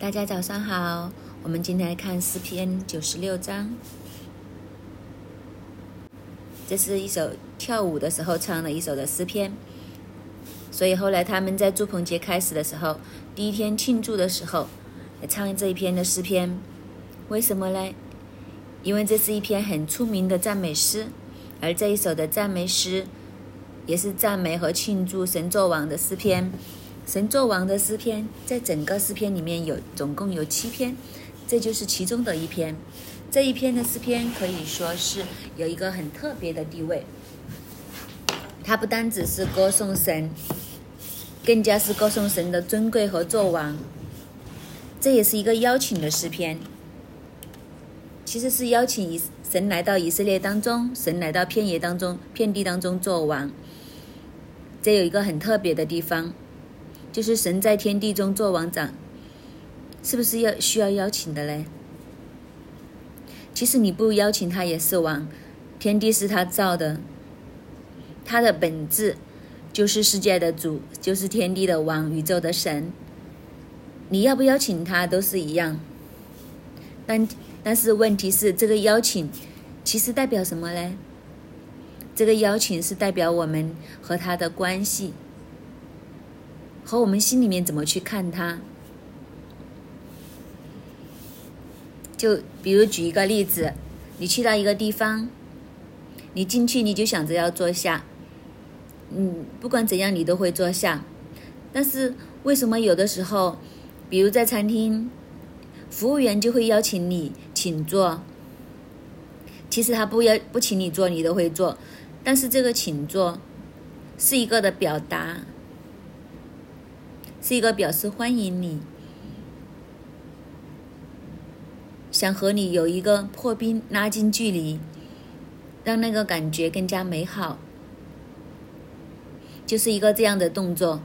大家早上好，我们今天来看诗篇九十六章。这是一首跳舞的时候唱的一首的诗篇，所以后来他们在祝棚节开始的时候，第一天庆祝的时候，也唱这一篇的诗篇。为什么呢？因为这是一篇很出名的赞美诗，而这一首的赞美诗，也是赞美和庆祝神作王的诗篇。神作王的诗篇，在整个诗篇里面有总共有七篇，这就是其中的一篇。这一篇的诗篇可以说是有一个很特别的地位，它不单只是歌颂神，更加是歌颂神的尊贵和作王。这也是一个邀请的诗篇，其实是邀请以神来到以色列当中，神来到片野当中、片地当中作王。这有一个很特别的地方。就是神在天地中做王长，是不是要需要邀请的嘞？其实你不邀请他也是王，天地是他造的，他的本质就是世界的主，就是天地的王，宇宙的神。你要不邀请他都是一样，但但是问题是这个邀请其实代表什么嘞？这个邀请是代表我们和他的关系。和我们心里面怎么去看它？就比如举一个例子，你去到一个地方，你进去你就想着要坐下，嗯，不管怎样你都会坐下。但是为什么有的时候，比如在餐厅，服务员就会邀请你请坐？其实他不邀不请你坐，你都会坐。但是这个请坐是一个的表达。是一个表示欢迎你，想和你有一个破冰、拉近距离，让那个感觉更加美好，就是一个这样的动作。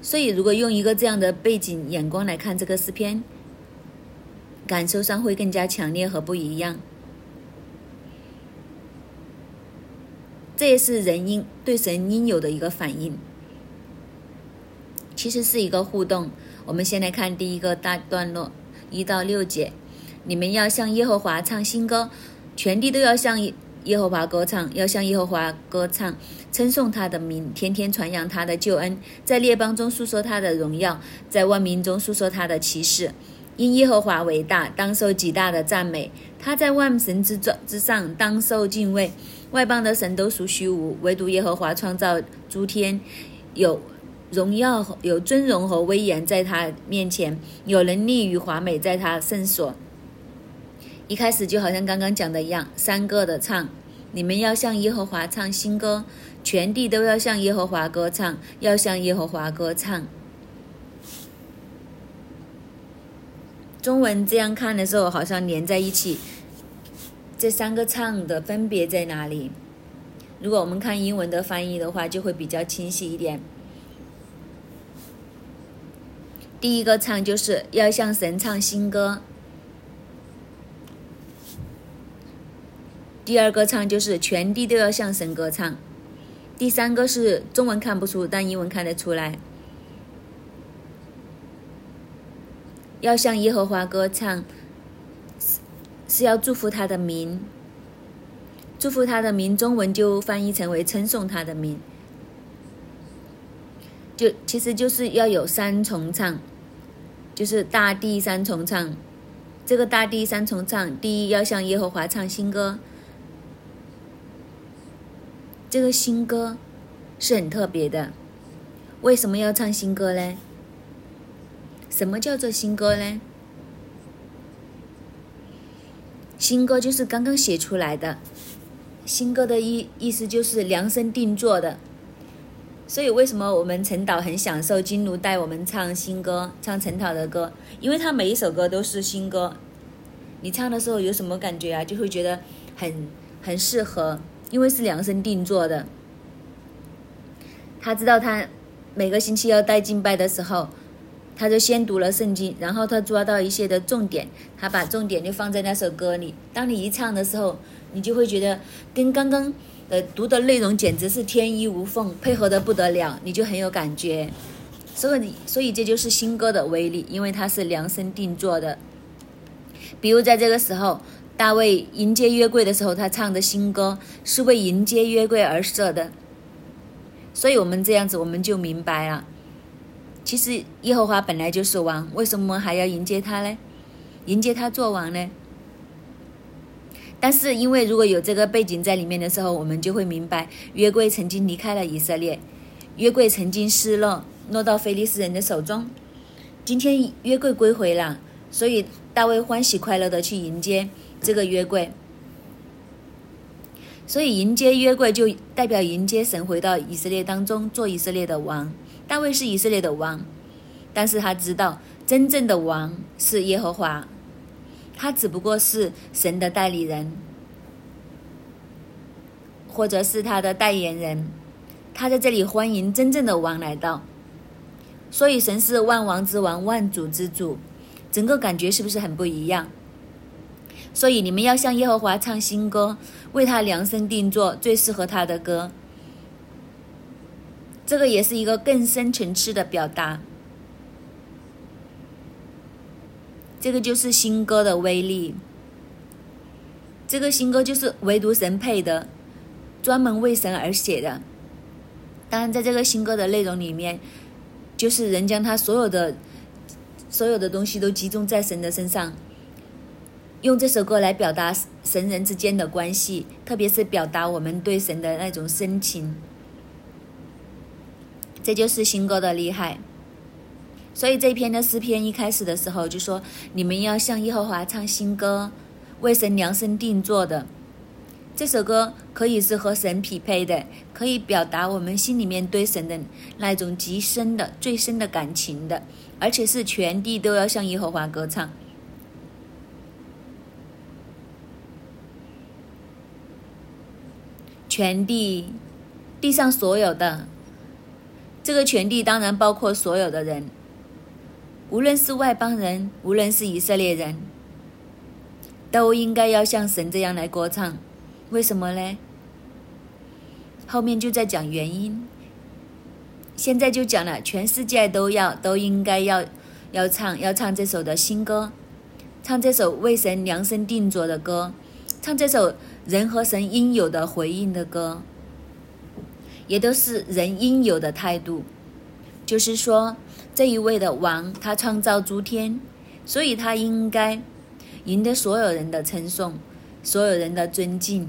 所以，如果用一个这样的背景眼光来看这个诗篇，感受上会更加强烈和不一样。这也是人应对神应有的一个反应。其实是一个互动。我们先来看第一个大段落，一到六节。你们要向耶和华唱新歌，全地都要向耶和华歌唱，要向耶和华歌唱，称颂他的名，天天传扬他的救恩，在列邦中述说他的荣耀，在万民中述说他的奇事。因耶和华伟大，当受极大的赞美。他在万神之中之上，当受敬畏。外邦的神都属虚无，唯独耶和华创造诸天，有。荣耀有尊荣和威严在他面前，有能力与华美在他圣所。一开始就好像刚刚讲的一样，三个的唱，你们要向耶和华唱新歌，全地都要向耶和华歌唱，要向耶和华歌唱。中文这样看的时候，好像连在一起。这三个唱的分别在哪里？如果我们看英文的翻译的话，就会比较清晰一点。第一个唱就是要向神唱新歌，第二个唱就是全地都要向神歌唱，第三个是中文看不出，但英文看得出来，要向耶和华歌唱，是是要祝福他的名，祝福他的名，中文就翻译成为称颂他的名，就其实就是要有三重唱。就是大地三重唱，这个大地三重唱，第一要向耶和华唱新歌。这个新歌是很特别的，为什么要唱新歌呢？什么叫做新歌呢？新歌就是刚刚写出来的，新歌的意意思就是量身定做的。所以，为什么我们陈导很享受金奴带我们唱新歌，唱陈导的歌？因为他每一首歌都是新歌。你唱的时候有什么感觉啊？就会觉得很很适合，因为是量身定做的。他知道他每个星期要带敬拜的时候，他就先读了圣经，然后他抓到一些的重点，他把重点就放在那首歌里。当你一唱的时候，你就会觉得跟刚刚。呃，读的内容简直是天衣无缝，配合的不得了，你就很有感觉。所以，所以这就是新歌的威力，因为它是量身定做的。比如在这个时候，大卫迎接约柜的时候，他唱的新歌是为迎接约柜而设的。所以我们这样子，我们就明白了，其实耶和华本来就是王，为什么还要迎接他呢？迎接他做王呢？但是因为如果有这个背景在里面的时候，我们就会明白，约柜曾经离开了以色列，约柜曾经失落，落到菲利斯人的手中。今天约柜归回了，所以大卫欢喜快乐的去迎接这个约柜。所以迎接约柜就代表迎接神回到以色列当中做以色列的王。大卫是以色列的王，但是他知道真正的王是耶和华，他只不过是神的代理人，或者是他的代言人。他在这里欢迎真正的王来到。所以神是万王之王，万主之主，整个感觉是不是很不一样？所以你们要向耶和华唱新歌，为他量身定做最适合他的歌。这个也是一个更深层次的表达。这个就是新歌的威力。这个新歌就是唯独神配的，专门为神而写的。当然，在这个新歌的内容里面，就是人将他所有的所有的东西都集中在神的身上。用这首歌来表达神人之间的关系，特别是表达我们对神的那种深情，这就是新歌的厉害。所以这篇的诗篇一开始的时候就说：“你们要向耶和华唱新歌，为神量身定做的。”这首歌可以是和神匹配的，可以表达我们心里面对神的那种极深的、最深的感情的，而且是全地都要向耶和华歌唱。全地，地上所有的，这个全地当然包括所有的人，无论是外邦人，无论是以色列人，都应该要像神这样来歌唱。为什么呢？后面就在讲原因。现在就讲了，全世界都要都应该要要唱要唱这首的新歌，唱这首为神量身定做的歌，唱这首。人和神应有的回应的歌，也都是人应有的态度。就是说，这一位的王，他创造诸天，所以他应该赢得所有人的称颂，所有人的尊敬，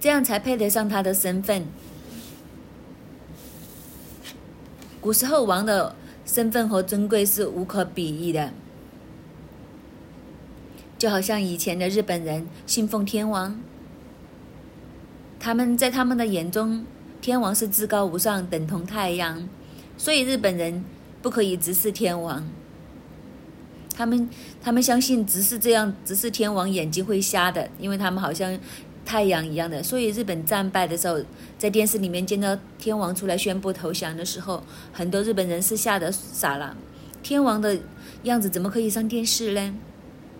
这样才配得上他的身份。古时候王的身份和尊贵是无可比拟的。就好像以前的日本人信奉天王，他们在他们的眼中，天王是至高无上，等同太阳，所以日本人不可以直视天王。他们他们相信直视这样直视天王眼睛会瞎的，因为他们好像太阳一样的。所以日本战败的时候，在电视里面见到天王出来宣布投降的时候，很多日本人是吓得傻了。天王的样子怎么可以上电视呢？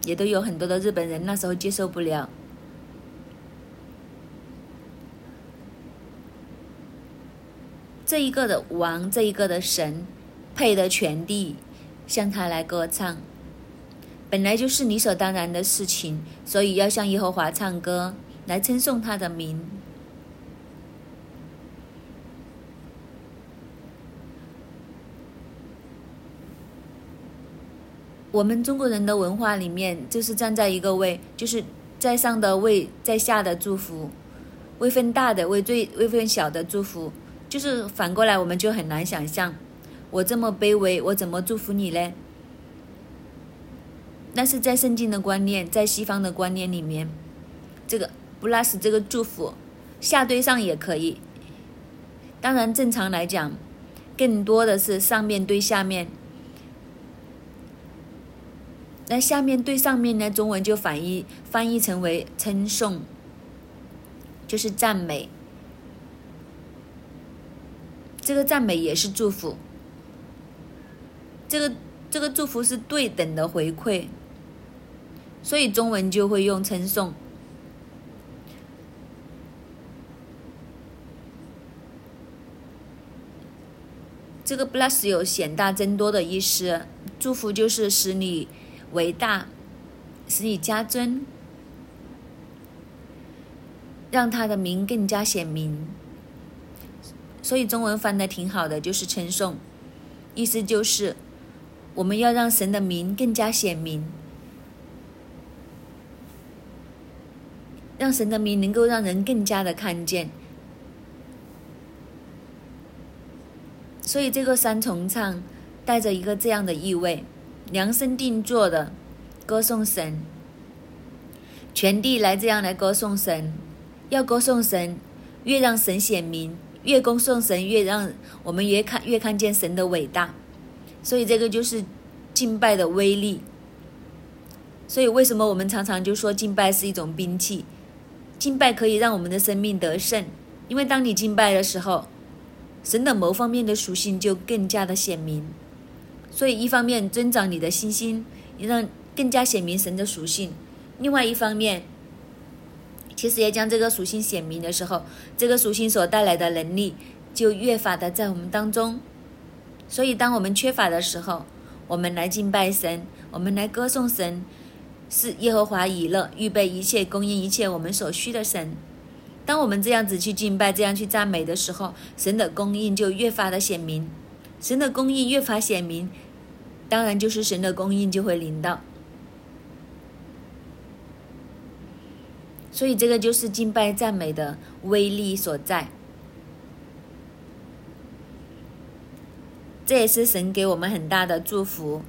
也都有很多的日本人那时候接受不了，这一个的王，这一个的神，配得全地向他来歌唱，本来就是理所当然的事情，所以要向耶和华唱歌来称颂他的名。我们中国人的文化里面，就是站在一个位，就是在上的为在下的祝福，位分大的为最位分小的祝福，就是反过来，我们就很难想象，我这么卑微，我怎么祝福你呢？但是在圣经的观念，在西方的观念里面，这个 bless 这个祝福下对上也可以，当然正常来讲，更多的是上面对下面。那下面对上面呢？中文就反译翻译成为称颂，就是赞美。这个赞美也是祝福，这个这个祝福是对等的回馈，所以中文就会用称颂。这个 bless 有显大增多的意思，祝福就是使你为大，使你加尊，让他的名更加显明。所以中文翻的挺好的，就是称颂，意思就是我们要让神的名更加显明，让神的名能够让人更加的看见。所以这个三重唱带着一个这样的意味，量身定做的歌颂神，全地来这样来歌颂神，要歌颂神，越让神显明，越恭送神，越让我们越看越看见神的伟大。所以这个就是敬拜的威力。所以为什么我们常常就说敬拜是一种兵器？敬拜可以让我们的生命得胜，因为当你敬拜的时候。神的某方面的属性就更加的显明，所以一方面增长你的信心，让更加显明神的属性；另外一方面，其实也将这个属性显明的时候，这个属性所带来的能力就越发的在我们当中。所以，当我们缺乏的时候，我们来敬拜神，我们来歌颂神，是耶和华以乐预备一切供应一切我们所需的神。当我们这样子去敬拜、这样去赞美的时候，神的供应就越发的显明。神的供应越发显明，当然就是神的供应就会临到。所以这个就是敬拜赞美的威力所在。这也是神给我们很大的祝福，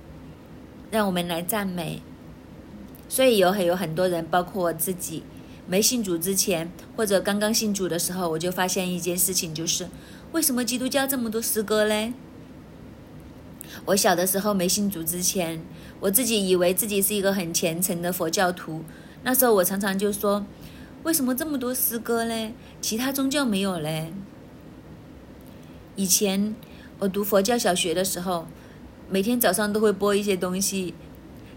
让我们来赞美。所以有很有很多人，包括我自己。没信主之前，或者刚刚信主的时候，我就发现一件事情，就是为什么基督教这么多诗歌嘞？我小的时候没信主之前，我自己以为自己是一个很虔诚的佛教徒。那时候我常常就说，为什么这么多诗歌嘞？其他宗教没有嘞？以前我读佛教小学的时候，每天早上都会播一些东西，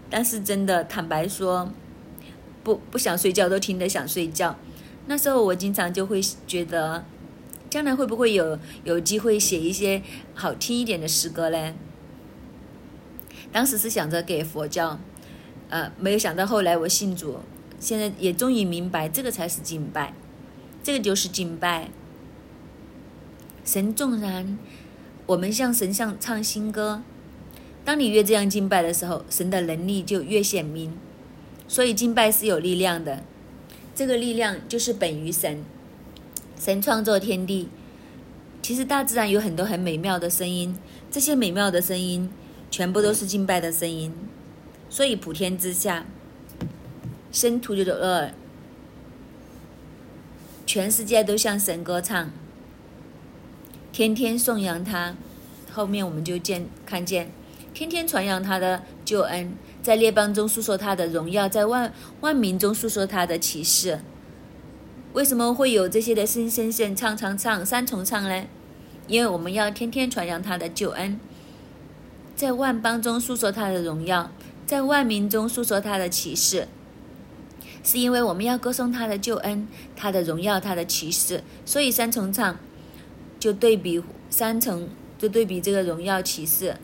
但是真的坦白说。不不想睡觉都听得想睡觉，那时候我经常就会觉得，将来会不会有有机会写一些好听一点的诗歌嘞？当时是想着给佛教，呃，没有想到后来我信主，现在也终于明白，这个才是敬拜，这个就是敬拜。神纵然我们向神像唱新歌，当你越这样敬拜的时候，神的能力就越显明。所以敬拜是有力量的，这个力量就是本于神。神创作天地，其实大自然有很多很美妙的声音，这些美妙的声音全部都是敬拜的声音。所以普天之下，生土的恶，全世界都向神歌唱，天天颂扬他。后面我们就见看见，天天传扬他的救恩。在列邦中诉说他的荣耀，在万万民中诉说他的启示。为什么会有这些的声声声唱唱唱三重唱呢？因为我们要天天传扬他的救恩，在万邦中诉说他的荣耀，在万民中诉说他的启示。是因为我们要歌颂他的救恩、他的荣耀、他的启示，所以三重唱就对比三重，就对比这个荣耀启示。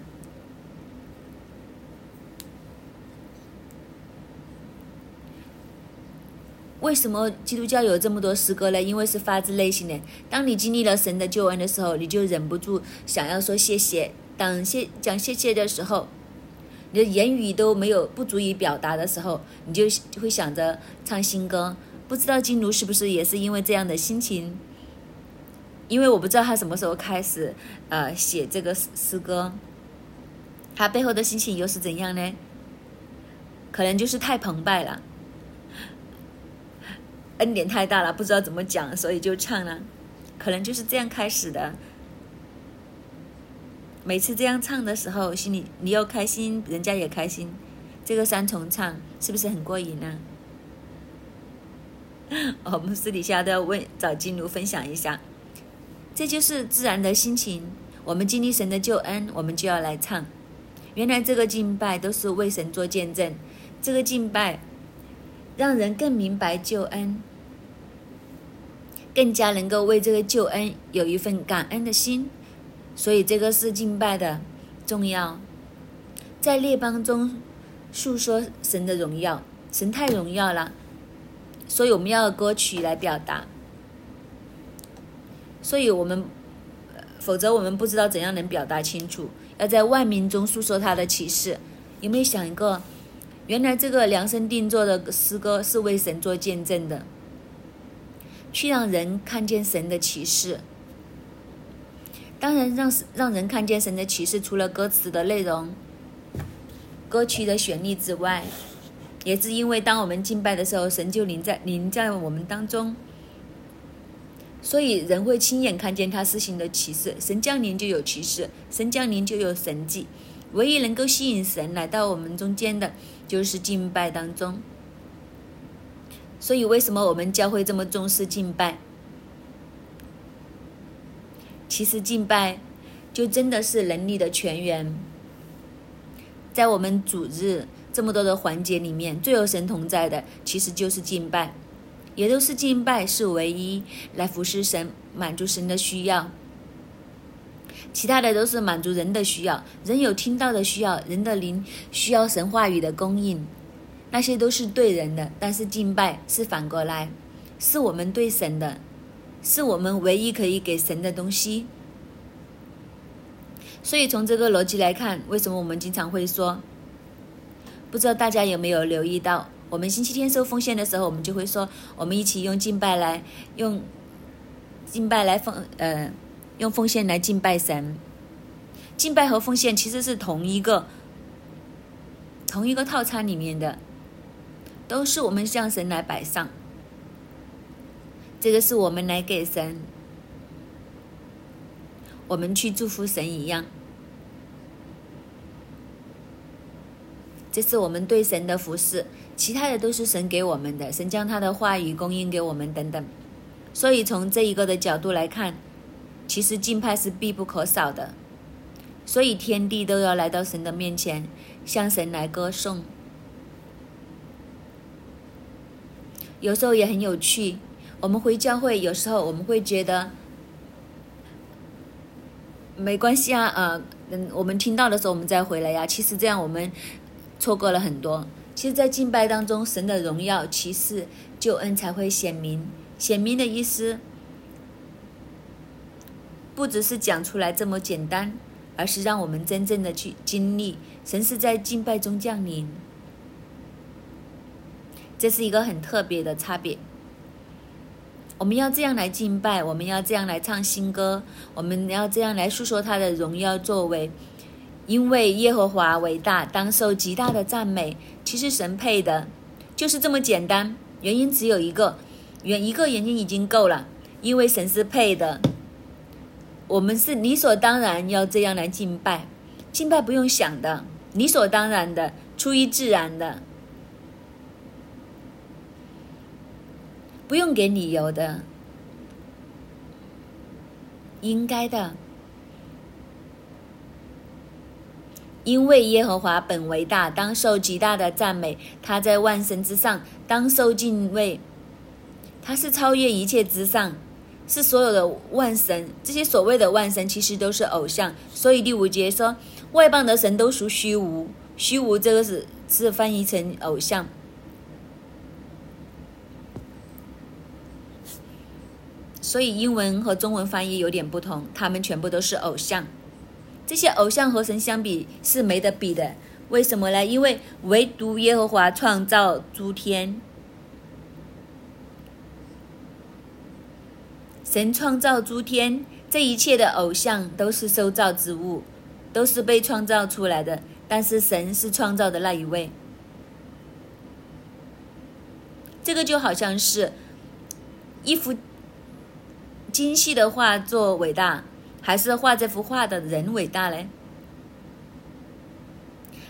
为什么基督教有这么多诗歌呢？因为是发自内心的。当你经历了神的救恩的时候，你就忍不住想要说谢谢。当谢讲谢谢的时候，你的言语都没有不足以表达的时候，你就会想着唱新歌。不知道金奴是不是也是因为这样的心情？因为我不知道他什么时候开始呃写这个诗诗歌，他背后的心情又是怎样呢？可能就是太澎湃了。恩典太大了，不知道怎么讲，所以就唱了。可能就是这样开始的。每次这样唱的时候，心里你又开心，人家也开心。这个三重唱是不是很过瘾呢？我们私底下都要问找金奴分享一下。这就是自然的心情。我们经历神的救恩，我们就要来唱。原来这个敬拜都是为神做见证。这个敬拜。让人更明白救恩，更加能够为这个救恩有一份感恩的心，所以这个是敬拜的重要，在列邦中诉说神的荣耀，神太荣耀了，所以我们要歌曲来表达。所以我们，否则我们不知道怎样能表达清楚。要在万民中诉说他的启示。有没有想一个？原来这个量身定做的诗歌是为神做见证的，去让人看见神的启示。当然，让让人看见神的启示，除了歌词的内容、歌曲的旋律之外，也是因为当我们敬拜的时候，神就临在临在我们当中。所以人会亲眼看见他施行的启示，神降临就有启示，神降临就有神迹。唯一能够吸引神来到我们中间的，就是敬拜当中。所以为什么我们教会这么重视敬拜？其实敬拜就真的是能力的泉源。在我们主日这么多的环节里面，最有神同在的，其实就是敬拜。也都是敬拜是唯一来服侍神、满足神的需要，其他的都是满足人的需要。人有听到的需要，人的灵需要神话语的供应，那些都是对人的。但是敬拜是反过来，是我们对神的，是我们唯一可以给神的东西。所以从这个逻辑来看，为什么我们经常会说？不知道大家有没有留意到？我们星期天收奉献的时候，我们就会说，我们一起用敬拜来用敬拜来奉呃用奉献来敬拜神。敬拜和奉献其实是同一个同一个套餐里面的，都是我们向神来摆上。这个是我们来给神，我们去祝福神一样。这是我们对神的服侍。其他的都是神给我们的，神将他的话语供应给我们等等。所以从这一个的角度来看，其实敬拜是必不可少的。所以天地都要来到神的面前，向神来歌颂。有时候也很有趣，我们回教会，有时候我们会觉得没关系啊，呃，嗯，我们听到的时候我们再回来呀。其实这样我们错过了很多。其实，在敬拜当中，神的荣耀、启示、救恩才会显明。显明的意思，不只是讲出来这么简单，而是让我们真正的去经历神是在敬拜中降临。这是一个很特别的差别。我们要这样来敬拜，我们要这样来唱新歌，我们要这样来诉说他的荣耀作为。因为耶和华伟大，当受极大的赞美。其实神配的，就是这么简单。原因只有一个，原一个原因已经够了。因为神是配的，我们是理所当然要这样来敬拜。敬拜不用想的，理所当然的，出于自然的，不用给理由的，应该的。因为耶和华本为大，当受极大的赞美。他在万神之上，当受敬畏。他是超越一切之上，是所有的万神。这些所谓的万神，其实都是偶像。所以第五节说，外邦的神都属虚无。虚无这个是是翻译成偶像。所以英文和中文翻译有点不同，他们全部都是偶像。这些偶像和神相比是没得比的，为什么呢？因为唯独耶和华创造诸天，神创造诸天，这一切的偶像都是受造之物，都是被创造出来的。但是神是创造的那一位，这个就好像是一幅精细的画作伟大。还是画这幅画的人伟大嘞？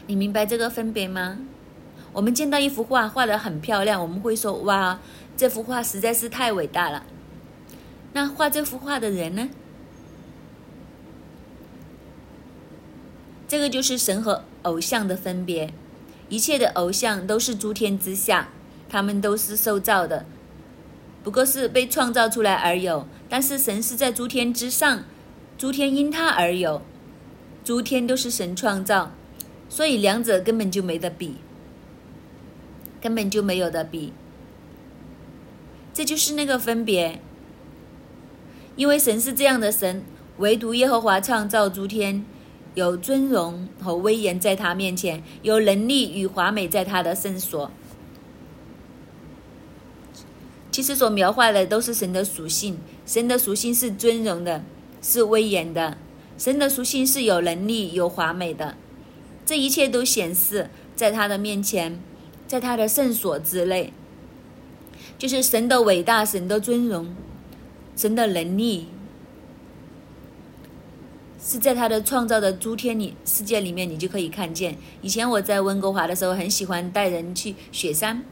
你明白这个分别吗？我们见到一幅画画的很漂亮，我们会说：“哇，这幅画实在是太伟大了。”那画这幅画的人呢？这个就是神和偶像的分别。一切的偶像都是诸天之下，他们都是受造的，不过是被创造出来而有。但是神是在诸天之上。诸天因他而有，诸天都是神创造，所以两者根本就没得比，根本就没有的比。这就是那个分别，因为神是这样的神，唯独耶和华创造诸天，有尊荣和威严在他面前，有能力与华美在他的圣所。其实所描画的都是神的属性，神的属性是尊荣的，是威严的，神的属性是有能力、有华美的，这一切都显示在他的面前，在他的圣所之内。就是神的伟大，神的尊荣，神的能力，是在他的创造的诸天里世界里面，你就可以看见。以前我在温哥华的时候，很喜欢带人去雪山。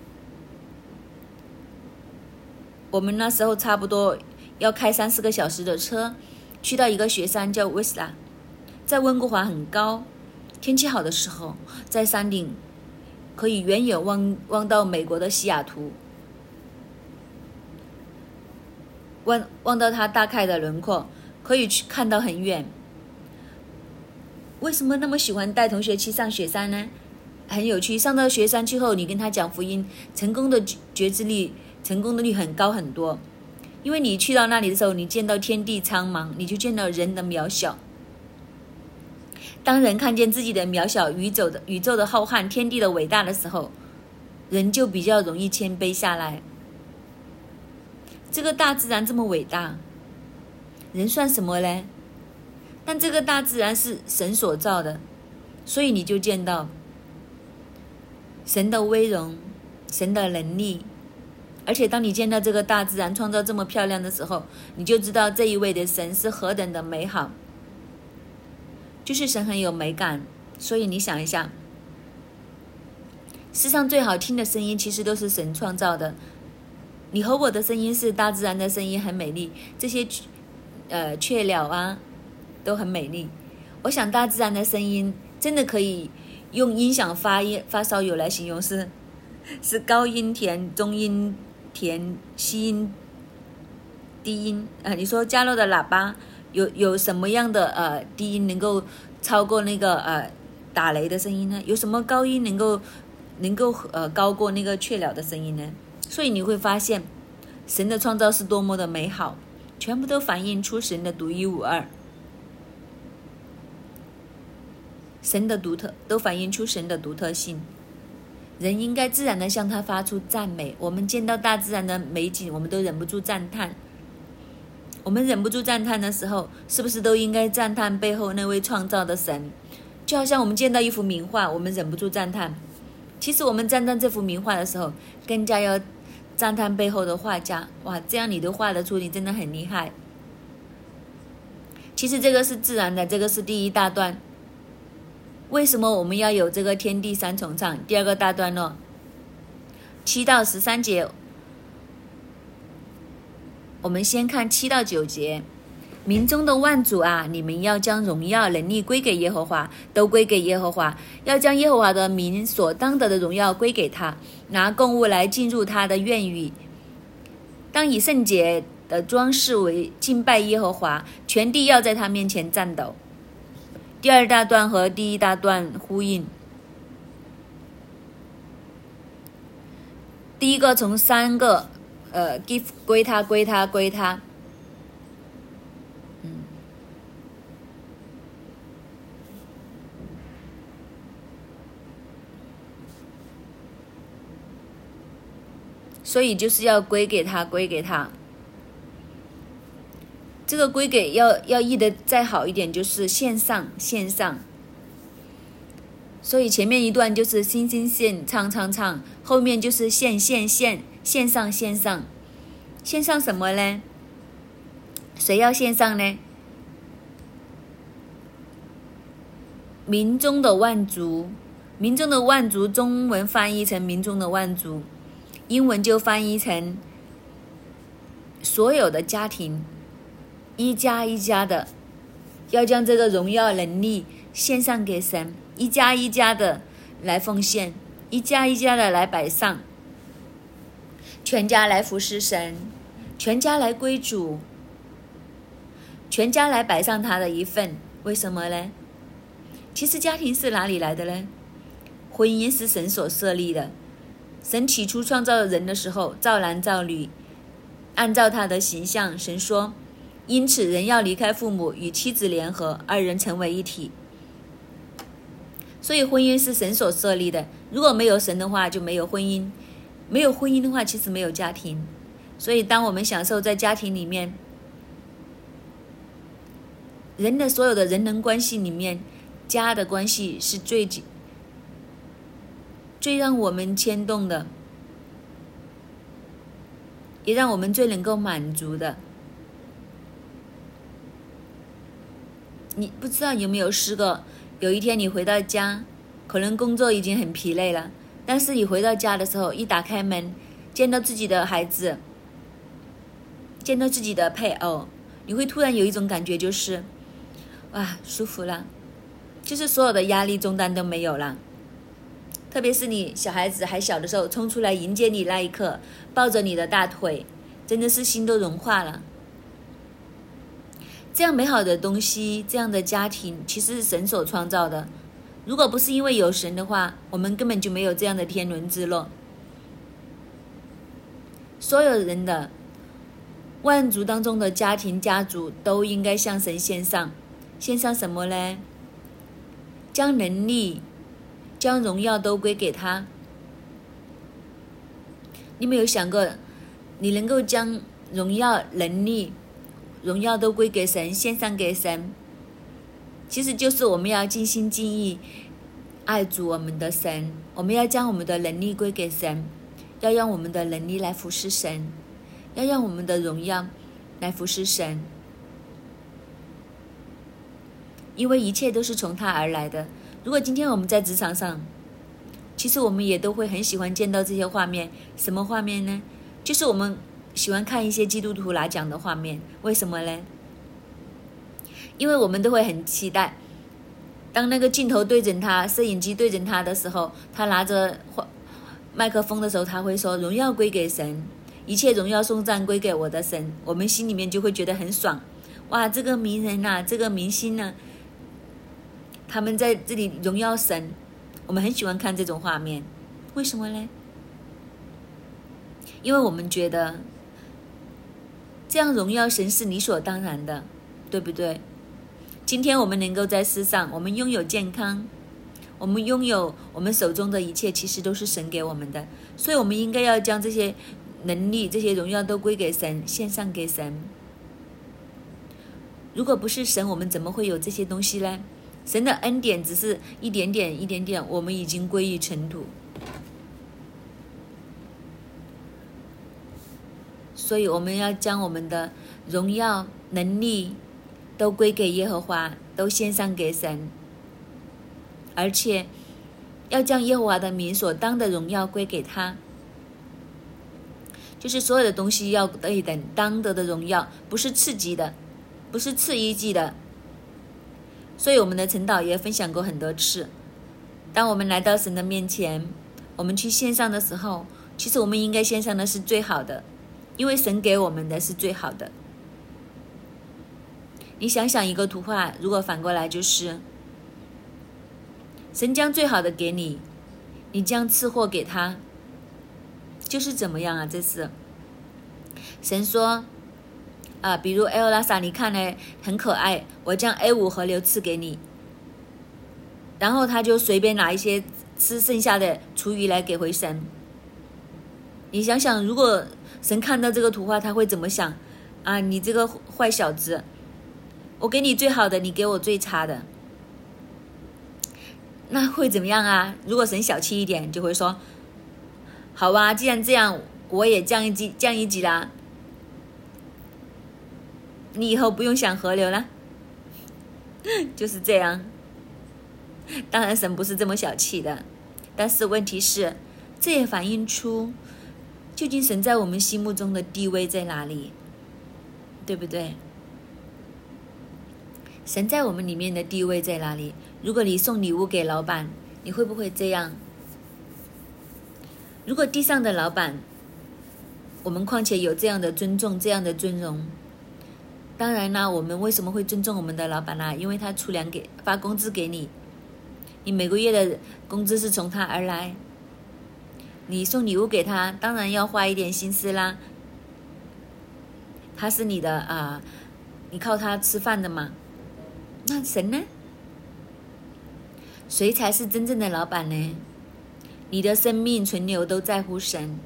我们那时候差不多要开三四个小时的车，去到一个雪山叫威斯拉，在温哥华很高，天气好的时候，在山顶可以远远望望到美国的西雅图。望望到它大概的轮廓，可以去看到很远。为什么那么喜欢带同学去上雪山呢？很有趣，上到雪山之后，你跟他讲福音，成功的觉知力，成功的率很高很多。因为你去到那里的时候，你见到天地苍茫，你就见到人的渺小。当人看见自己的渺小，宇宙的宇宙的浩瀚，天地的伟大的时候，人就比较容易谦卑下来。这个大自然这么伟大，人算什么呢？但这个大自然是神所造的，所以你就见到神的威荣、神的能力。而且当你见到这个大自然创造这么漂亮的时候，你就知道这一位的神是何等的美好。就是神很有美感，所以你想一下，世上最好听的声音其实都是神创造的。你和我的声音是大自然的声音，很美丽。这些，呃，雀鸟啊，都很美丽。我想大自然的声音真的可以用音响发音发烧友来形容，是是高音甜、中音甜、吸音低音。呃，你说加洛的喇叭有有什么样的呃低音能够超过那个呃打雷的声音呢？有什么高音能够能够呃高过那个雀鸟的声音呢？所以你会发现，神的创造是多么的美好，全部都反映出神的独一无二，神的独特都反映出神的独特性。人应该自然的向他发出赞美。我们见到大自然的美景，我们都忍不住赞叹。我们忍不住赞叹的时候，是不是都应该赞叹背后那位创造的神？就好像我们见到一幅名画，我们忍不住赞叹。其实我们赞叹这幅名画的时候，更加要。赞叹背后的画家，哇，这样你都画得出，你真的很厉害。其实这个是自然的，这个是第一大段。为什么我们要有这个天地三重唱？第二个大段落，七到十三节，我们先看七到九节。民中的万主啊，你们要将荣耀能力归给耶和华，都归给耶和华。要将耶和华的民所当得的荣耀归给他，拿供物来进入他的院宇。当以圣洁的装饰为敬拜耶和华，全地要在他面前颤抖。第二大段和第一大段呼应。第一个从三个，呃，give 归他，归他，归他。所以就是要归给他，归给他。这个归给要要译的再好一点，就是线上线上。所以前面一段就是星星线唱唱唱，后面就是线线线线上线上，线上什么呢？谁要线上呢？民中的万族，民中的万族，中文翻译成民中的万族。英文就翻译成所有的家庭，一家一家的，要将这个荣耀能力献上给神，一家一家的来奉献，一家一家的来摆上，全家来服侍神，全家来归主，全家来摆上他的一份，为什么呢？其实家庭是哪里来的呢？婚姻是神所设立的。神起初创造人的时候，造男造女，按照他的形象。神说：“因此，人要离开父母，与妻子联合，二人成为一体。”所以，婚姻是神所设立的。如果没有神的话，就没有婚姻；没有婚姻的话，其实没有家庭。所以，当我们享受在家庭里面，人的所有的人伦关系里面，家的关系是最最让我们牵动的，也让我们最能够满足的。你不知道有没有试过？有一天你回到家，可能工作已经很疲累了，但是你回到家的时候，一打开门，见到自己的孩子，见到自己的配偶，你会突然有一种感觉，就是，哇，舒服了，就是所有的压力重担都没有了。特别是你小孩子还小的时候，冲出来迎接你那一刻，抱着你的大腿，真的是心都融化了。这样美好的东西，这样的家庭，其实是神所创造的。如果不是因为有神的话，我们根本就没有这样的天伦之乐。所有人的万族当中的家庭家族，都应该向神献上，献上什么呢？将能力。将荣耀都归给他。你没有想过，你能够将荣耀、能力、荣耀都归给神，献上给神，其实就是我们要尽心尽意爱主我们的神。我们要将我们的能力归给神，要让我们的能力来服侍神，要让我们的荣耀来服侍神，因为一切都是从他而来的。如果今天我们在职场上，其实我们也都会很喜欢见到这些画面。什么画面呢？就是我们喜欢看一些基督徒拿奖的画面。为什么呢？因为我们都会很期待，当那个镜头对准他，摄影机对准他的时候，他拿着麦克风的时候，他会说：“荣耀归给神，一切荣耀颂赞归给我的神。”我们心里面就会觉得很爽。哇，这个名人呐，这个明星呢？他们在这里荣耀神，我们很喜欢看这种画面，为什么呢？因为我们觉得这样荣耀神是理所当然的，对不对？今天我们能够在世上，我们拥有健康，我们拥有我们手中的一切，其实都是神给我们的，所以我们应该要将这些能力、这些荣耀都归给神，献上给神。如果不是神，我们怎么会有这些东西呢？神的恩典只是一点点、一点点，我们已经归于尘土。所以我们要将我们的荣耀、能力都归给耶和华，都献上给神，而且要将耶和华的名所当的荣耀归给他。就是所有的东西要对等，当得的荣耀不是次级的，不是次一级的。所以，我们的陈导也分享过很多次。当我们来到神的面前，我们去献上的时候，其实我们应该献上的是最好的，因为神给我们的是最好的。你想想，一个图画，如果反过来就是，神将最好的给你，你将次货给他，就是怎么样啊？这是神说。啊，比如 L 拉萨，你看呢，很可爱，我将 A 五河流赐给你，然后他就随便拿一些吃剩下的厨余来给回神。你想想，如果神看到这个图画，他会怎么想？啊，你这个坏小子，我给你最好的，你给我最差的，那会怎么样啊？如果神小气一点，就会说，好吧，既然这样，我也降一级，降一级啦。你以后不用想河流了，就是这样。当然，神不是这么小气的，但是问题是，这也反映出究竟神在我们心目中的地位在哪里，对不对？神在我们里面的地位在哪里？如果你送礼物给老板，你会不会这样？如果地上的老板，我们况且有这样的尊重，这样的尊荣。当然啦，我们为什么会尊重我们的老板呢？因为他出粮给发工资给你，你每个月的工资是从他而来。你送礼物给他，当然要花一点心思啦。他是你的啊，你靠他吃饭的嘛。那神呢？谁才是真正的老板呢？你的生命存留都在乎神，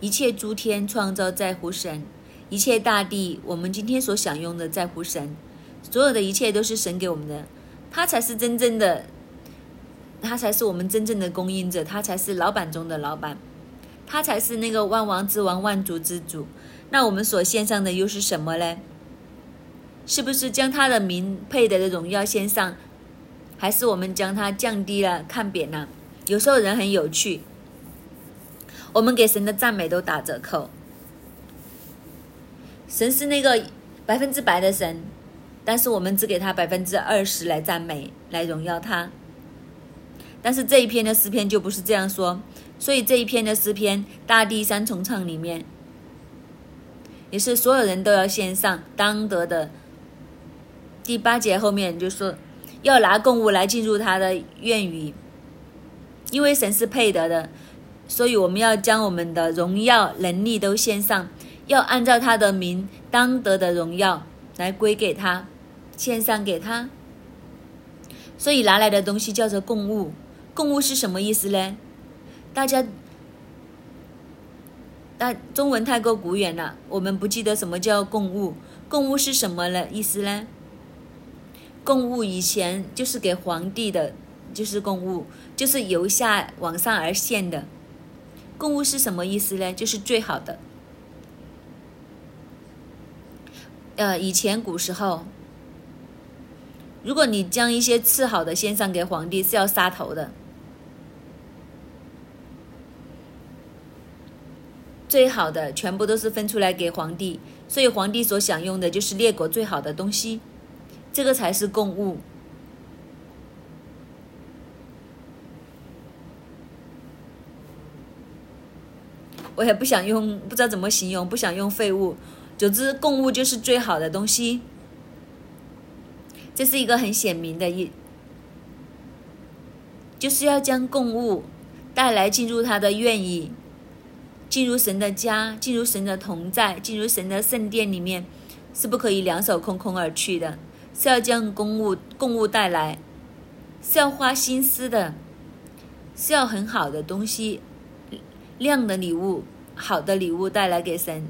一切诸天创造在乎神。一切大地，我们今天所享用的在乎神，所有的一切都是神给我们的，他才是真正的，他才是我们真正的供应者，他才是老板中的老板，他才是那个万王之王、万主之主。那我们所献上的又是什么呢？是不是将他的名配得的荣耀献上，还是我们将他降低了、看扁了？有时候人很有趣，我们给神的赞美都打折扣。神是那个百分之百的神，但是我们只给他百分之二十来赞美、来荣耀他。但是这一篇的诗篇就不是这样说，所以这一篇的诗篇《大地三重唱》里面，也是所有人都要献上当得的。第八节后面就说要拿供物来进入他的愿语，因为神是配得的，所以我们要将我们的荣耀、能力都献上。要按照他的名当得的荣耀来归给他，献上给他。所以拿来的东西叫做供物。共物是什么意思呢？大家，但中文太过古远了，我们不记得什么叫共物。共物是什么呢？意思呢？共物以前就是给皇帝的，就是共物，就是由下往上而献的。共物是什么意思呢？就是最好的。呃，以前古时候，如果你将一些次好的献上给皇帝，是要杀头的。最好的全部都是分出来给皇帝，所以皇帝所享用的就是列国最好的东西，这个才是贡物。我也不想用，不知道怎么形容，不想用废物。总之，贡物就是最好的东西，这是一个很显明的一，就是要将贡物带来进入他的愿意，进入神的家，进入神的同在，进入神的圣殿里面，是不可以两手空空而去的，是要将供物供物带来，是要花心思的，是要很好的东西，亮的礼物，好的礼物带来给神。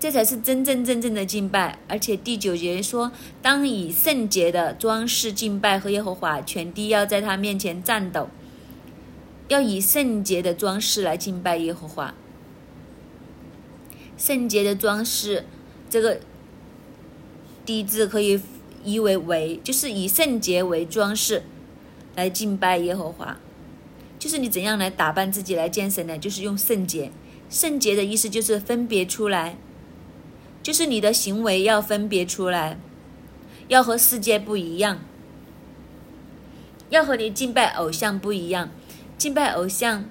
这才是真真正正的敬拜，而且第九节说，当以圣洁的装饰敬拜和耶和华，全地要在他面前颤抖，要以圣洁的装饰来敬拜耶和华。圣洁的装饰，这个第一字可以译为为，就是以圣洁为装饰来敬拜耶和华，就是你怎样来打扮自己来见神呢？就是用圣洁，圣洁的意思就是分别出来。就是你的行为要分别出来，要和世界不一样，要和你敬拜偶像不一样。敬拜偶像，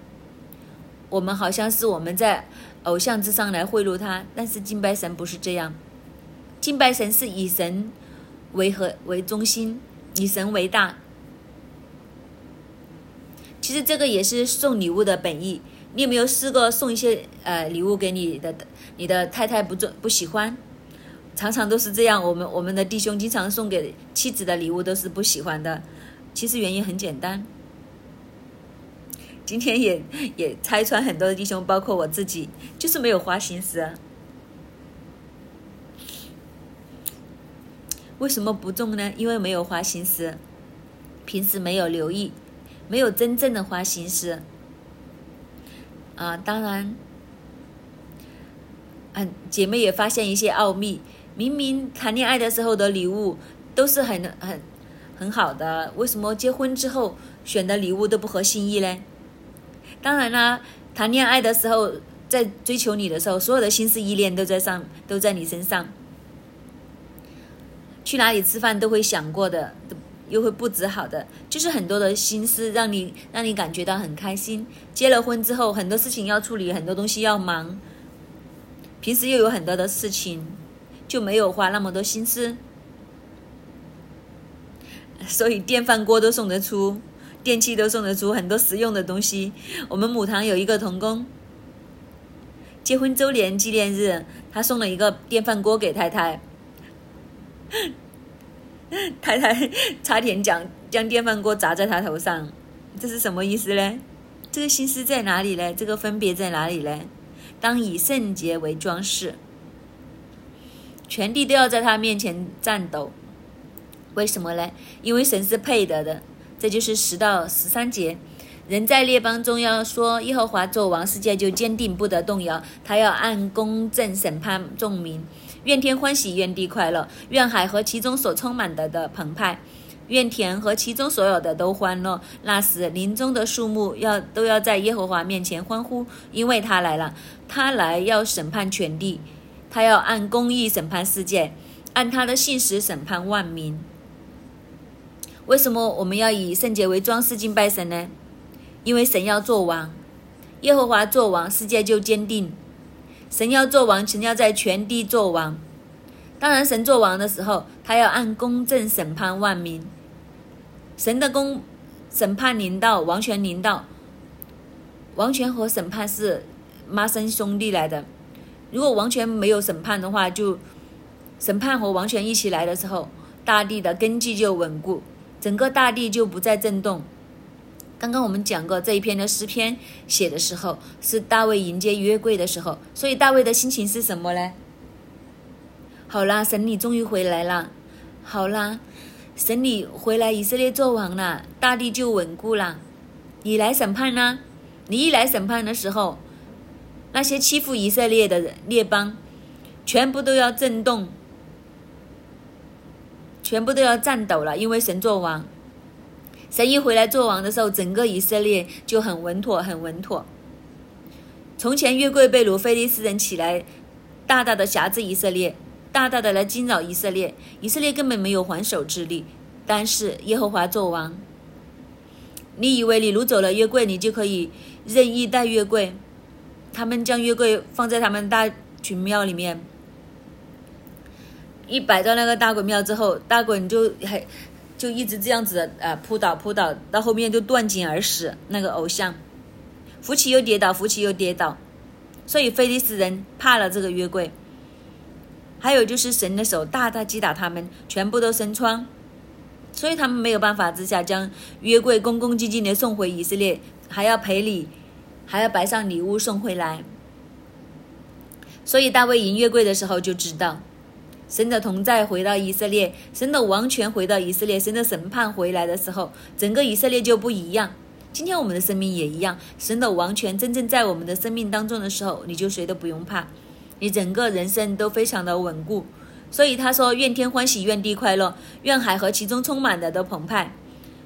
我们好像是我们在偶像之上来贿赂他，但是敬拜神不是这样。敬拜神是以神为和为中心，以神为大。其实这个也是送礼物的本意。你有没有试过送一些呃礼物给你的？你的太太不不不喜欢，常常都是这样。我们我们的弟兄经常送给妻子的礼物都是不喜欢的。其实原因很简单，今天也也拆穿很多的弟兄，包括我自己，就是没有花心思。为什么不中呢？因为没有花心思，平时没有留意，没有真正的花心思。啊，当然，嗯，姐妹也发现一些奥秘。明明谈恋爱的时候的礼物都是很很很好的，为什么结婚之后选的礼物都不合心意呢？当然啦，谈恋爱的时候在追求你的时候，所有的心思意念都在上，都在你身上。去哪里吃饭都会想过的。又会布置好的，就是很多的心思，让你让你感觉到很开心。结了婚之后，很多事情要处理，很多东西要忙，平时又有很多的事情，就没有花那么多心思。所以电饭锅都送得出，电器都送得出很多实用的东西。我们母堂有一个童工，结婚周年纪念日，他送了一个电饭锅给太太，太太差点将将电饭锅砸在他头上，这是什么意思呢？这个心思在哪里呢？这个分别在哪里呢？当以圣洁为装饰，全地都要在他面前颤抖。为什么呢？因为神是配得的，这就是十到十三节。人在列邦中要说耶和华做王，世界就坚定不得动摇。他要按公正审判众民，愿天欢喜，愿地快乐，愿海和其中所充满的的澎湃，愿田和其中所有的都欢乐。那时林中的树木要都要在耶和华面前欢呼，因为他来了。他来要审判全地，他要按公义审判世界，按他的信实审判万民。为什么我们要以圣洁为装饰敬拜神呢？因为神要做王，耶和华做王，世界就坚定。神要做王，神要在全地做王。当然，神做王的时候，他要按公正审判万民。神的公审判临到，王权临到。王权和审判是妈生兄弟来的。如果王权没有审判的话，就审判和王权一起来的时候，大地的根基就稳固。整个大地就不再震动。刚刚我们讲过这一篇的诗篇写的时候，是大卫迎接约柜的时候，所以大卫的心情是什么呢？好啦，神你终于回来了。好啦，神你回来，以色列做王了，大地就稳固了。你来审判呢？你一来审判的时候，那些欺负以色列的列邦，全部都要震动。全部都要颤抖了，因为神做王。神一回来做王的时候，整个以色列就很稳妥，很稳妥。从前约柜被掳，菲利斯人起来，大大的辖制以色列，大大的来惊扰以色列，以色列根本没有还手之力。但是耶和华做王，你以为你掳走了约柜，你就可以任意带约柜？他们将约柜放在他们大群庙里面。一摆到那个大滚庙之后，大滚就还就一直这样子呃扑倒扑倒，到后面就断颈而死。那个偶像扶起又跌倒，扶起又跌倒，所以菲利斯人怕了这个约柜。还有就是神的手大大击打他们，全部都生疮，所以他们没有办法之下将约柜恭恭敬敬的送回以色列，还要赔礼，还要摆上礼物送回来。所以大卫迎约柜的时候就知道。神的同在回到以色列，神的王权回到以色列，神的审判回来的时候，整个以色列就不一样。今天我们的生命也一样，神的王权真正在我们的生命当中的时候，你就谁都不用怕，你整个人生都非常的稳固。所以他说：“愿天欢喜，愿地快乐，愿海和其中充满的都澎湃，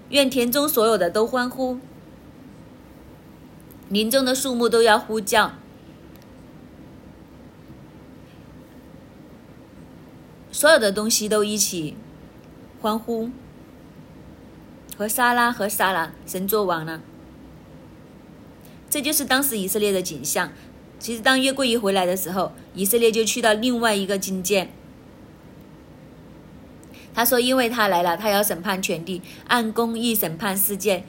愿田中所有的都欢呼，林中的树木都要呼叫。”所有的东西都一起欢呼，和沙拉和沙拉神作王了。这就是当时以色列的景象。其实，当约柜一回来的时候，以色列就去到另外一个境界。他说：“因为他来了，他要审判全地，按公义审判世界，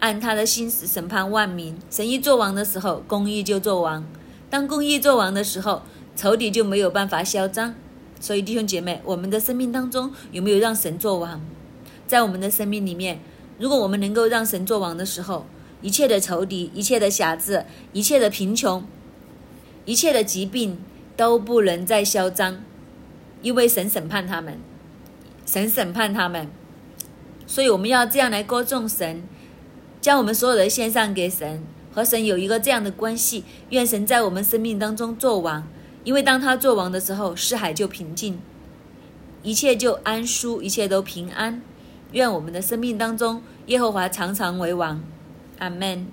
按他的心思审判万民。神一做王的时候，公义就做王；当公义做王的时候，仇敌就没有办法嚣张。”所以，弟兄姐妹，我们的生命当中有没有让神做王？在我们的生命里面，如果我们能够让神做王的时候，一切的仇敌、一切的辖制、一切的贫穷、一切的疾病都不能再嚣张，因为神审判他们，神审判他们。所以，我们要这样来歌颂神，将我们所有的献上给神，和神有一个这样的关系。愿神在我们生命当中做王。因为当他作王的时候，四海就平静，一切就安舒，一切都平安。愿我们的生命当中，耶和华常常为王。阿门。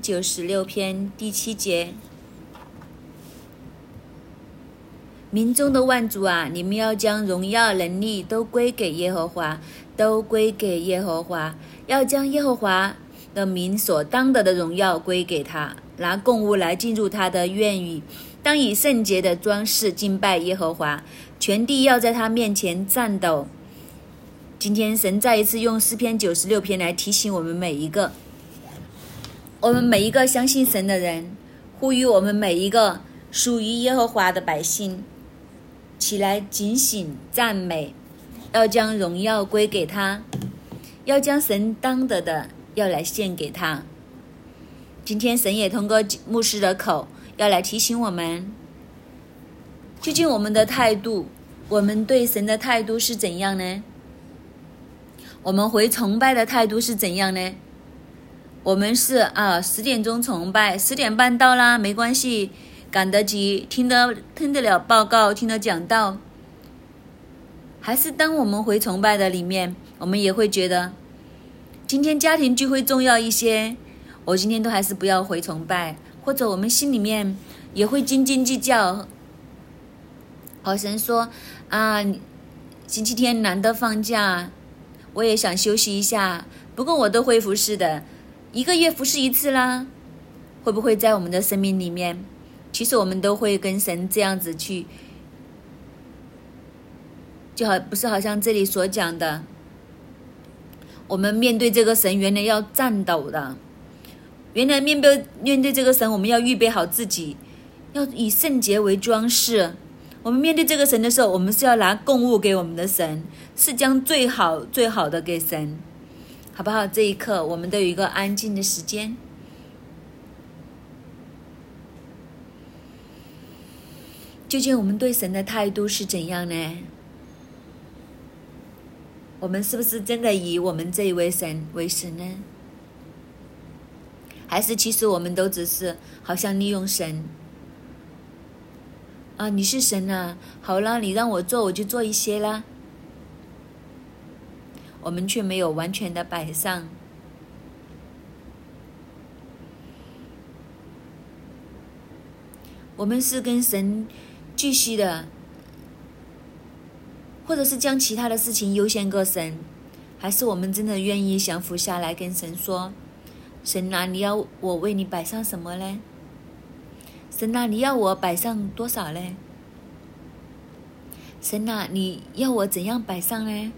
九十六篇第七节：民中的万族啊，你们要将荣耀能力都归给耶和华，都归给耶和华，要将耶和华的民所当得的荣耀归给他，拿供物来进入他的院宇，当以圣洁的装饰敬拜耶和华，全地要在他面前颤抖。今天神再一次用诗篇九十六篇来提醒我们每一个。我们每一个相信神的人，呼吁我们每一个属于耶和华的百姓起来警醒赞美，要将荣耀归给他，要将神当得的要来献给他。今天神也通过牧师的口要来提醒我们，究竟我们的态度，我们对神的态度是怎样呢？我们回崇拜的态度是怎样呢？我们是啊，十点钟崇拜，十点半到啦，没关系，赶得及，听得听得了报告，听得讲道。还是当我们回崇拜的里面，我们也会觉得今天家庭聚会重要一些，我今天都还是不要回崇拜，或者我们心里面也会斤斤计较。好神说啊，星期天难得放假，我也想休息一下，不过我都会服侍的。一个月服侍一次啦，会不会在我们的生命里面？其实我们都会跟神这样子去，就好不是好像这里所讲的，我们面对这个神，原来要战斗的，原来面对面对这个神，我们要预备好自己，要以圣洁为装饰。我们面对这个神的时候，我们是要拿供物给我们的神，是将最好最好的给神。好不好？这一刻，我们都有一个安静的时间。究竟我们对神的态度是怎样呢？我们是不是真的以我们这一位神为神呢？还是其实我们都只是好像利用神啊？你是神啊，好了，你让我做我就做一些啦。我们却没有完全的摆上。我们是跟神继续的，或者是将其他的事情优先过神，还是我们真的愿意降服下来跟神说：“神啊，你要我为你摆上什么呢？神啊，你要我摆上多少呢？神啊，你要我怎样摆上呢？”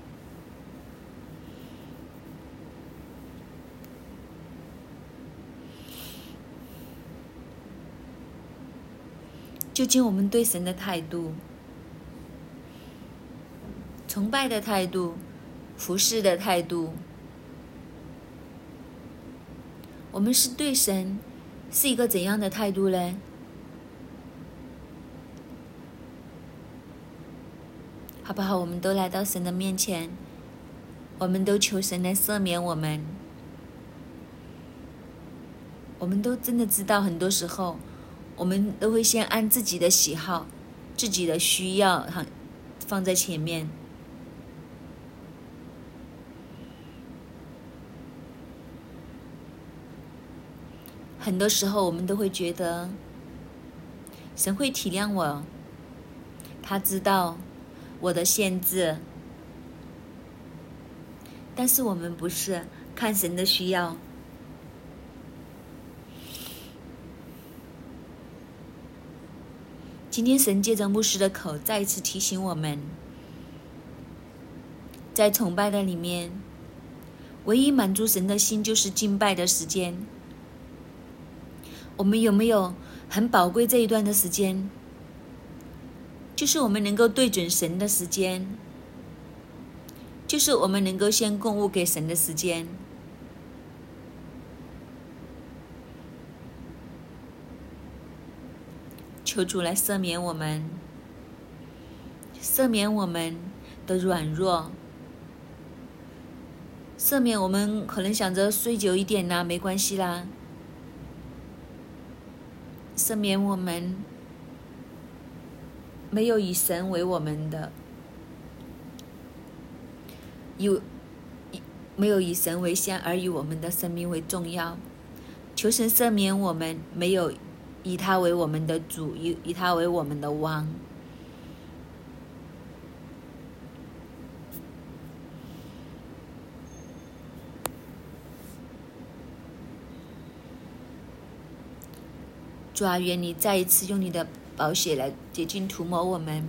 究竟我们对神的态度、崇拜的态度、服侍的态度，我们是对神是一个怎样的态度呢？好不好？我们都来到神的面前，我们都求神来赦免我们。我们都真的知道，很多时候。我们都会先按自己的喜好、自己的需要哈放在前面。很多时候，我们都会觉得神会体谅我，他知道我的限制，但是我们不是看神的需要。今天神借着牧师的口再一次提醒我们，在崇拜的里面，唯一满足神的心就是敬拜的时间。我们有没有很宝贵这一段的时间？就是我们能够对准神的时间，就是我们能够先供物给神的时间。求主来赦免我们，赦免我们的软弱，赦免我们可能想着睡久一点啦，没关系啦。赦免我们没有以神为我们的，有没有以神为先，而以我们的生命为重要？求神赦免我们没有。以他为我们的主，以以他为我们的王。主啊，愿你再一次用你的宝血来洁净涂抹我们，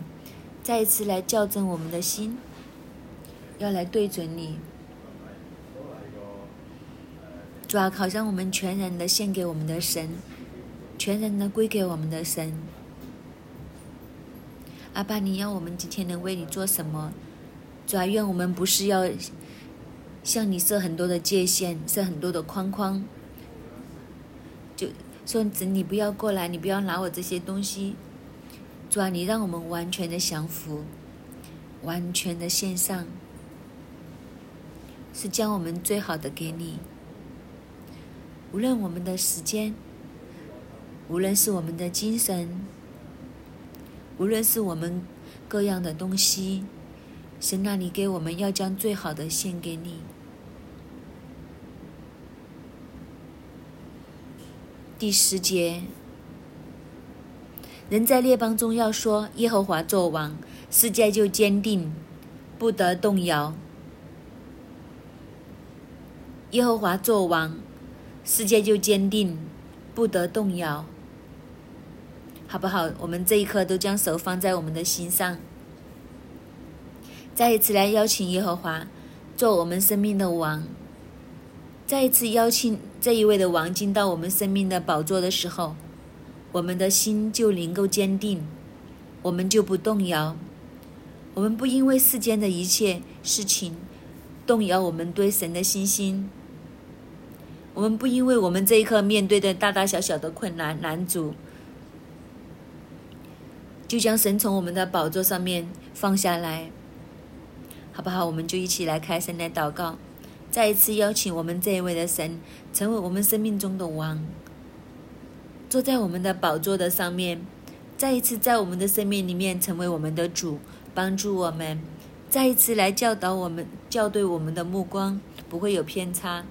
再一次来校正我们的心，要来对准你。主啊，好像我们全然的献给我们的神。全然的归给我们的神，阿爸，你要我们今天能为你做什么？主啊，愿我们不是要向你设很多的界限，设很多的框框，就说子你不要过来，你不要拿我这些东西。主啊，你让我们完全的降服，完全的献上，是将我们最好的给你，无论我们的时间。无论是我们的精神，无论是我们各样的东西，神那里给我们要将最好的献给你。第十节，人在列邦中要说耶和华作王，世界就坚定，不得动摇。耶和华作王，世界就坚定，不得动摇。好不好？我们这一刻都将手放在我们的心上，再一次来邀请耶和华做我们生命的王。再一次邀请这一位的王进到我们生命的宝座的时候，我们的心就能够坚定，我们就不动摇，我们不因为世间的一切事情动摇我们对神的信心，我们不因为我们这一刻面对的大大小小的困难难阻。就将神从我们的宝座上面放下来，好不好？我们就一起来开声来祷告，再一次邀请我们这一位的神，成为我们生命中的王，坐在我们的宝座的上面，再一次在我们的生命里面成为我们的主，帮助我们，再一次来教导我们，校对我们的目光，不会有偏差。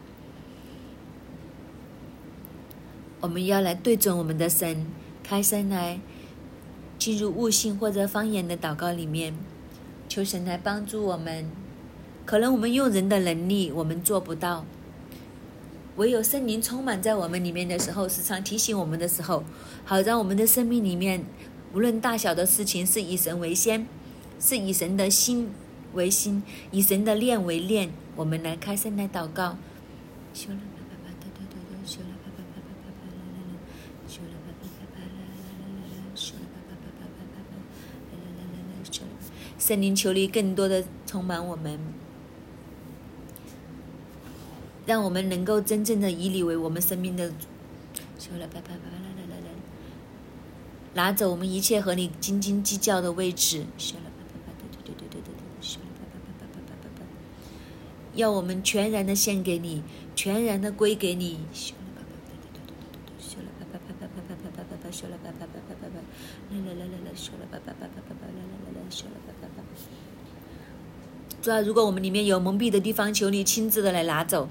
我们要来对准我们的神，开声来进入悟性或者方言的祷告里面，求神来帮助我们。可能我们用人的能力，我们做不到。唯有圣灵充满在我们里面的时候，时常提醒我们的时候，好让我们的生命里面，无论大小的事情，是以神为先，是以神的心为心，以神的念为念。我们来开声来祷告。圣灵，求你更多的充满我们，让我们能够真正的以你为我们生命的。拿走我们一切和你斤斤计较的位置。要我们全然的献给你，全然的归给你。主啊，如果我们里面有蒙蔽的地方，求你亲自的来拿走。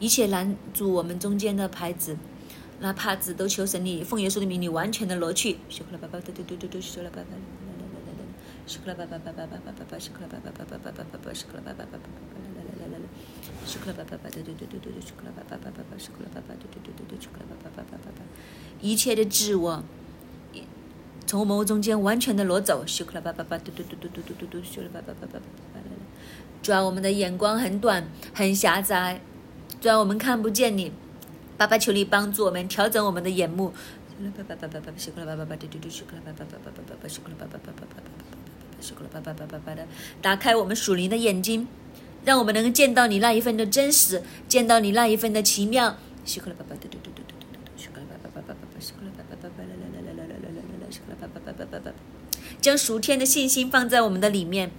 一切拦阻我们中间的牌子、那帕子，都求神你奉耶稣的名，你完全的挪去。一切的自我。从我们中间完全的挪走，咻克啦吧吧吧，嘟嘟嘟嘟嘟嘟嘟嘟，咻啦吧吧吧吧吧啦啦。主要我们的眼光很短，很狭窄，主要我们看不见你。爸爸求你帮助我们调整我们的眼目。咻啦吧吧吧吧吧，咻克啦吧吧吧，嘟嘟嘟，咻克啦吧吧吧吧吧吧，咻克啦吧吧吧吧吧吧吧，咻克啦吧吧吧吧吧的，打开我们属灵的眼睛，让我们能够见到你那一份的真实，见到你那一份的奇妙。咻克啦吧吧嘟嘟嘟嘟嘟嘟嘟，将属天的信心放在我们的里面，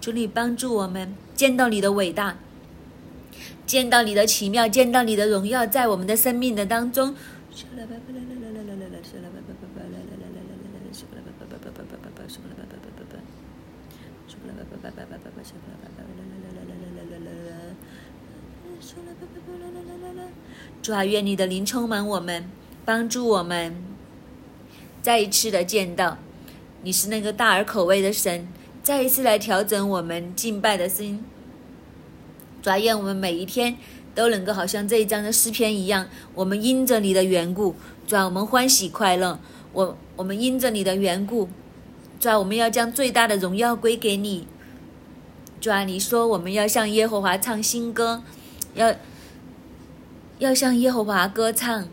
主你帮助我们见到你的伟大，见到你的奇妙，见到你的荣耀，在我们的生命的当中。主啊，愿你的灵充满我们，帮助我们再一次的见到你是那个大而可畏的神，再一次来调整我们敬拜的心。主啊，愿我们每一天。都能够好像这一章的诗篇一样，我们因着你的缘故，主啊，我们欢喜快乐。我我们因着你的缘故，主啊，我们要将最大的荣耀归给你。主啊，你说我们要向耶和华唱新歌，要要向耶和华歌唱，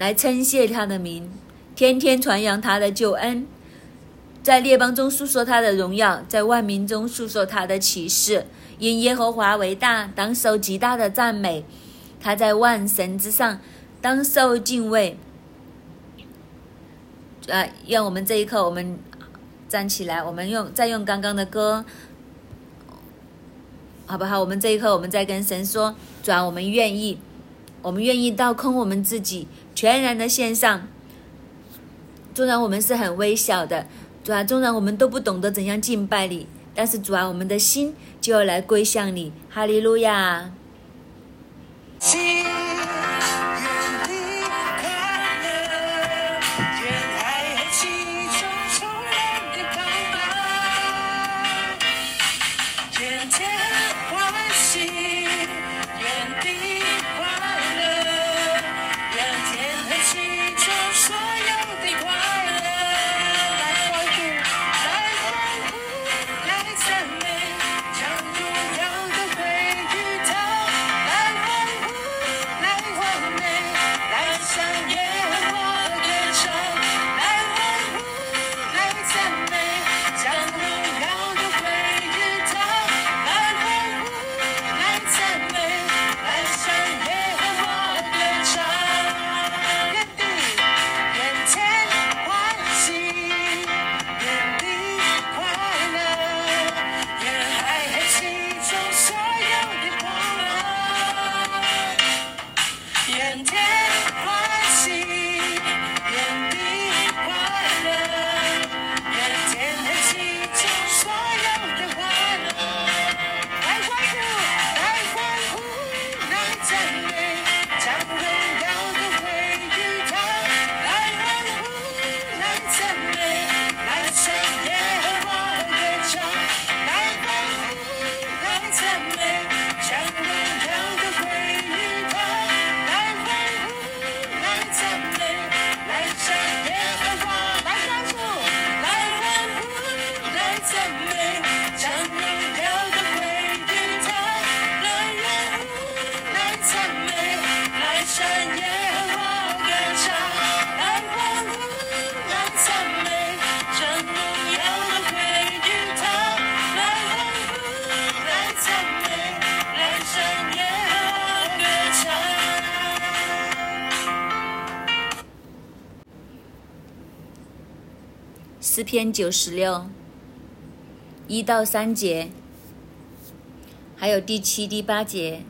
来称谢他的名，天天传扬他的救恩，在列邦中诉说他的荣耀，在万民中诉说他的启示。因耶和华为大，当受极大的赞美。他在万神之上，当受敬畏。啊，愿我们这一刻，我们站起来，我们用再用刚刚的歌，好不好？我们这一刻，我们在跟神说：主啊，我们愿意，我们愿意倒空我们自己，全然的献上。纵然我们是很微小的，主啊，纵然我们都不懂得怎样敬拜你。但是主啊，我们的心就要来归向你，哈利路亚。诗篇九十六一到三节，还有第七、第八节，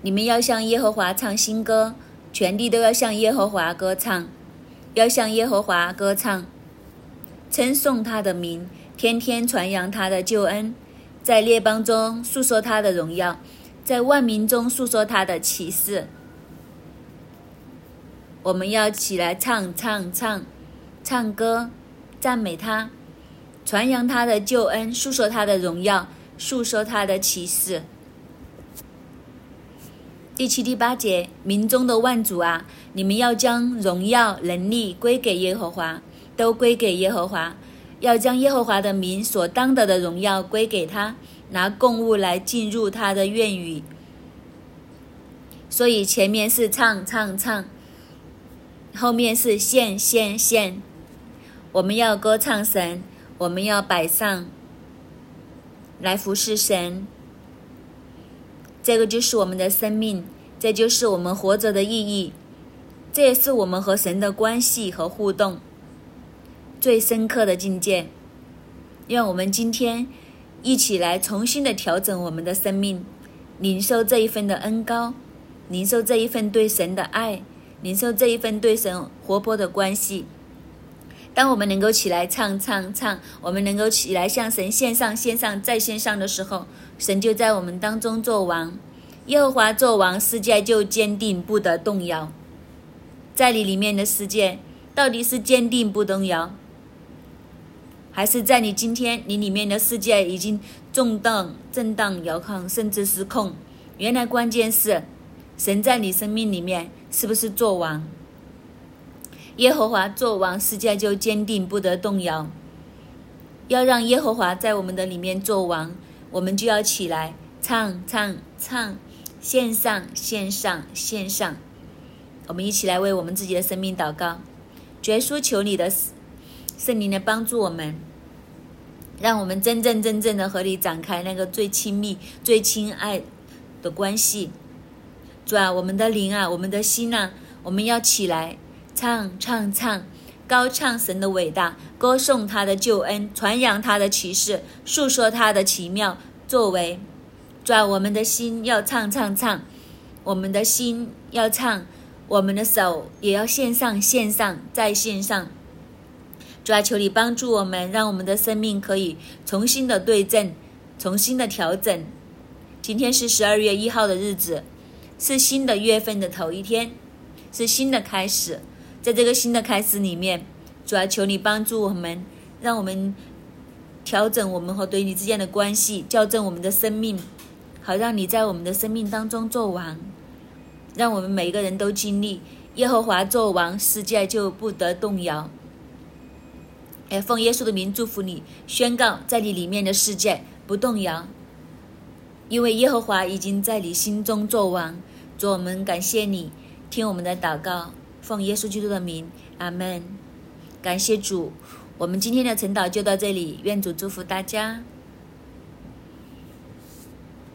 你们要向耶和华唱新歌，全地都要向耶和华歌唱，要向耶和华歌唱，称颂他的名，天天传扬他的救恩，在列邦中述说他的荣耀，在万民中述说他的启示。我们要起来唱唱唱，唱歌，赞美他，传扬他的救恩，述说他的荣耀，述说他的启示。第七、第八节，民中的万主啊，你们要将荣耀、能力归给耶和华，都归给耶和华，要将耶和华的名所当得的荣耀归给他，拿供物来进入他的院宇。所以前面是唱唱唱，后面是献献献。我们要歌唱神，我们要摆上来服侍神。这个就是我们的生命，这就是我们活着的意义，这也是我们和神的关系和互动最深刻的境界。让我们今天一起来重新的调整我们的生命，领受这一份的恩高，领受这一份对神的爱，领受这一份对神活泼的关系。当我们能够起来唱唱唱，我们能够起来向神献上献上再献上的时候，神就在我们当中做王，耶和华做王，世界就坚定不得动摇。在你里面的世界，到底是坚定不动摇，还是在你今天你里面的世界已经动荡、震荡、摇晃，甚至失控？原来关键是神在你生命里面是不是做王？耶和华做王，世界就坚定不得动摇。要让耶和华在我们的里面做王，我们就要起来唱唱唱，献上献上献上。我们一起来为我们自己的生命祷告，绝书求你的圣灵来帮助我们，让我们真正真正的和你展开那个最亲密、最亲爱的关系。主啊，我们的灵啊，我们的心啊，我们要起来。唱唱唱，高唱神的伟大，歌颂他的救恩，传扬他的启示，述说他的奇妙作为。抓我们的心要唱唱唱，我们的心要唱，我们的手也要献上献上再献上。抓求你帮助我们，让我们的生命可以重新的对正，重新的调整。今天是十二月一号的日子，是新的月份的头一天，是新的开始。在这个新的开始里面，主要求你帮助我们，让我们调整我们和对你之间的关系，校正我们的生命，好让你在我们的生命当中做王，让我们每个人都经历耶和华做王，世界就不得动摇。哎，奉耶稣的名祝福你，宣告在你里面的世界不动摇，因为耶和华已经在你心中做王。主，我们感谢你，听我们的祷告。奉耶稣基督的名，阿门。感谢主，我们今天的晨祷就到这里，愿主祝福大家。